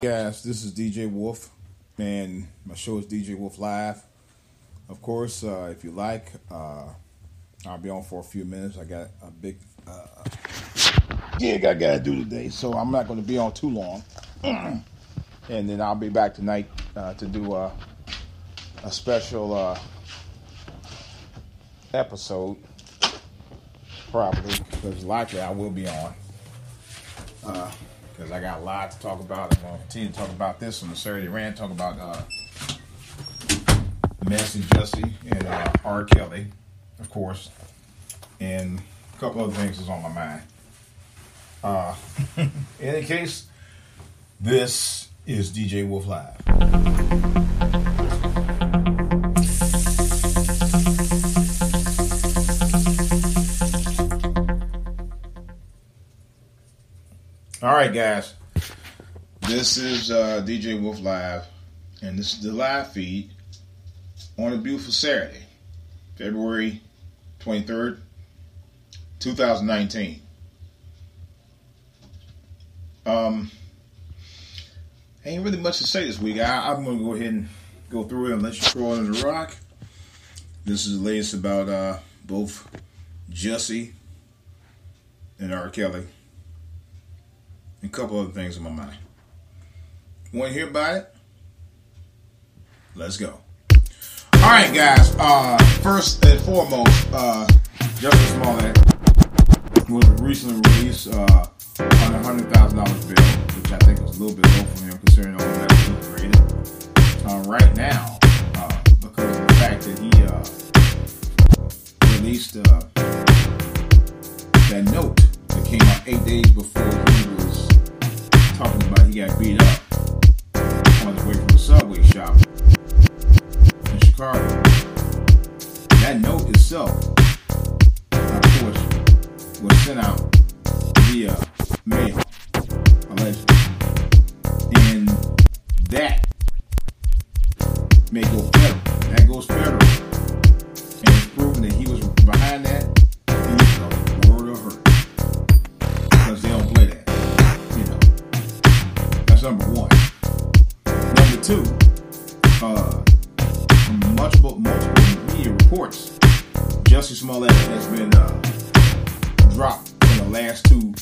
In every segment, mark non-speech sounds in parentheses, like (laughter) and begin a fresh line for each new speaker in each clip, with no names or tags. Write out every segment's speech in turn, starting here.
Guys, this is DJ Wolf, and my show is DJ Wolf Live. Of course, uh, if you like, uh, I'll be on for a few minutes. I got a big uh, gig I got to do today, so I'm not going to be on too long. (clears throat) and then I'll be back tonight uh, to do a, a special uh, episode, probably, because likely I will be on. Because I got a lot to talk about. I'm going to continue to talk about this on the Saturday rant, talk about uh, Messy Jesse, and uh, R. Kelly, of course, and a couple other things is on my mind. Uh, (laughs) in any case, this is DJ Wolf Live. All right, guys. This is uh, DJ Wolf Live, and this is the live feed on a beautiful Saturday, February 23rd, 2019. Um, ain't really much to say this week. I, I'm going to go ahead and go through it and let you throw it in the rock. This is the latest about uh, both Jussie and R. Kelly and a couple other things in my mind. Want to hear about it? Let's go. All right, guys. Uh, first and foremost, uh, Justin Smollett was recently released uh, on a hundred thousand dollars bill, which I think was a little bit low for him considering all the that he created. Uh, right now, uh, because of the fact that he uh, released uh, that note that came out eight days before about he got beat up on his way from the subway shop in Chicago. That note itself, of course, was sent out Two, uh, multiple, multiple media reports, Jussie Smollett has been uh, dropped in the last two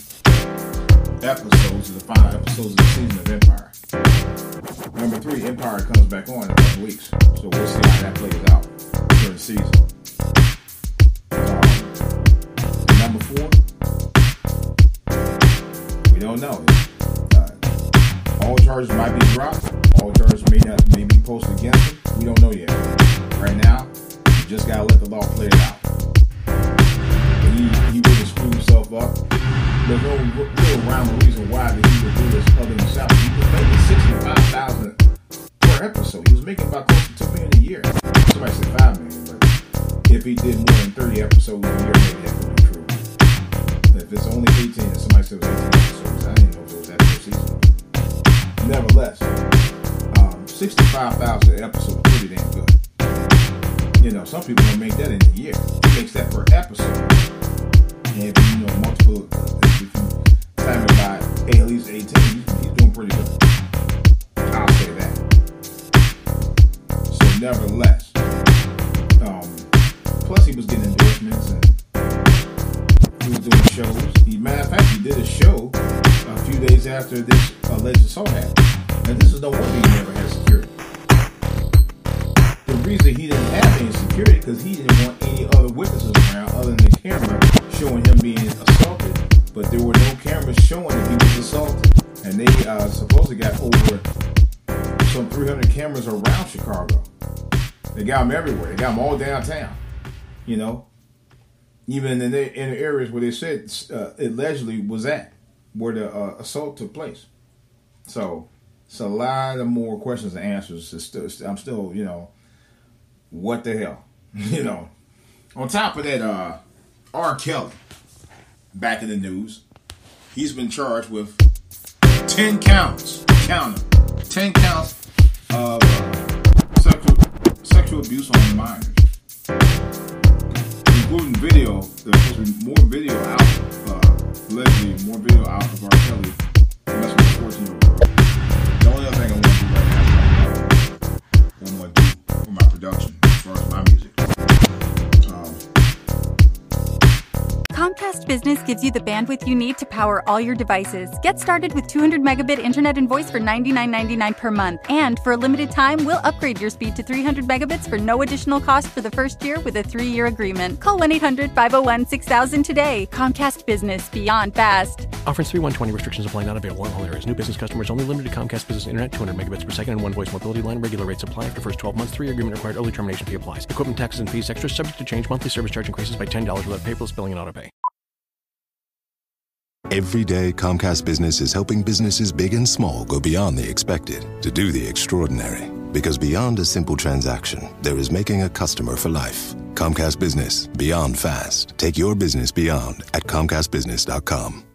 episodes of the final episodes of the season of Empire. Number three, Empire comes back on in a couple weeks, so we'll see how that plays out during the season. Um, number four, we don't know. Uh, all charges might be dropped. All charges may not may be posted against him. We don't know yet. Right now, you just gotta let the law play it out. He he really screwed himself up. There's no real rhyme or reason why that he would do this other than salary. He was making sixty five thousand per episode. He was making about two million a year. Somebody said five million, but if he did more than thirty episodes a year, maybe that could be true. But If it's only eighteen, and somebody said it was eighteen episodes, I didn't know if it was that season. Nevertheless, um, sixty-five thousand episode is pretty damn good. You know, some people don't make that in a year. He makes that per episode. And if you know multiple, if you time it by at least eighteen, he's doing pretty good. I'll say that. So, nevertheless, um, plus he was getting endorsements and he was doing shows. He, matter of fact, after this alleged assault happened. And this is no wonder he never had security. The reason he didn't have any security because he didn't want any other witnesses around other than the camera showing him being assaulted. But there were no cameras showing that he was assaulted. And they uh, supposedly got over some 300 cameras around Chicago. They got them everywhere. They got them all downtown. You know, even in the, in the areas where they said uh, allegedly was at, where the uh, assault took place. So It's a lot of more questions and answers. It's still, I'm still, you know, what the hell, (laughs) you know. On top of that, uh, R. Kelly, back in the news, he's been charged with ten counts, count them, ten counts of uh, sexual sexual abuse on minors, including video. There's more video out, allegedly more video out of R. Kelly messing with a 14 year old. The only other thing I want
Comcast Business gives you the bandwidth you need to power all your devices. Get started with 200 megabit internet and voice for $99.99 per month. And for a limited time, we'll upgrade your speed to 300 megabits for no additional cost for the first year with a three year agreement. Call 1 800 501 6000 today. Comcast Business Beyond Fast.
Offers 3120 restrictions apply not available in all areas. New business customers only limited to Comcast Business Internet 200 megabits per second and one voice mobility line. Regular rates apply after first 12 months. Three agreement required. Early termination fee applies. Equipment taxes and fees extra subject to change. Monthly service charge increases by $10 without paperless billing and auto pay.
Every day, Comcast Business is helping businesses big and small go beyond the expected to do the extraordinary. Because beyond a simple transaction, there is making a customer for life. Comcast Business, beyond fast. Take your business beyond at ComcastBusiness.com.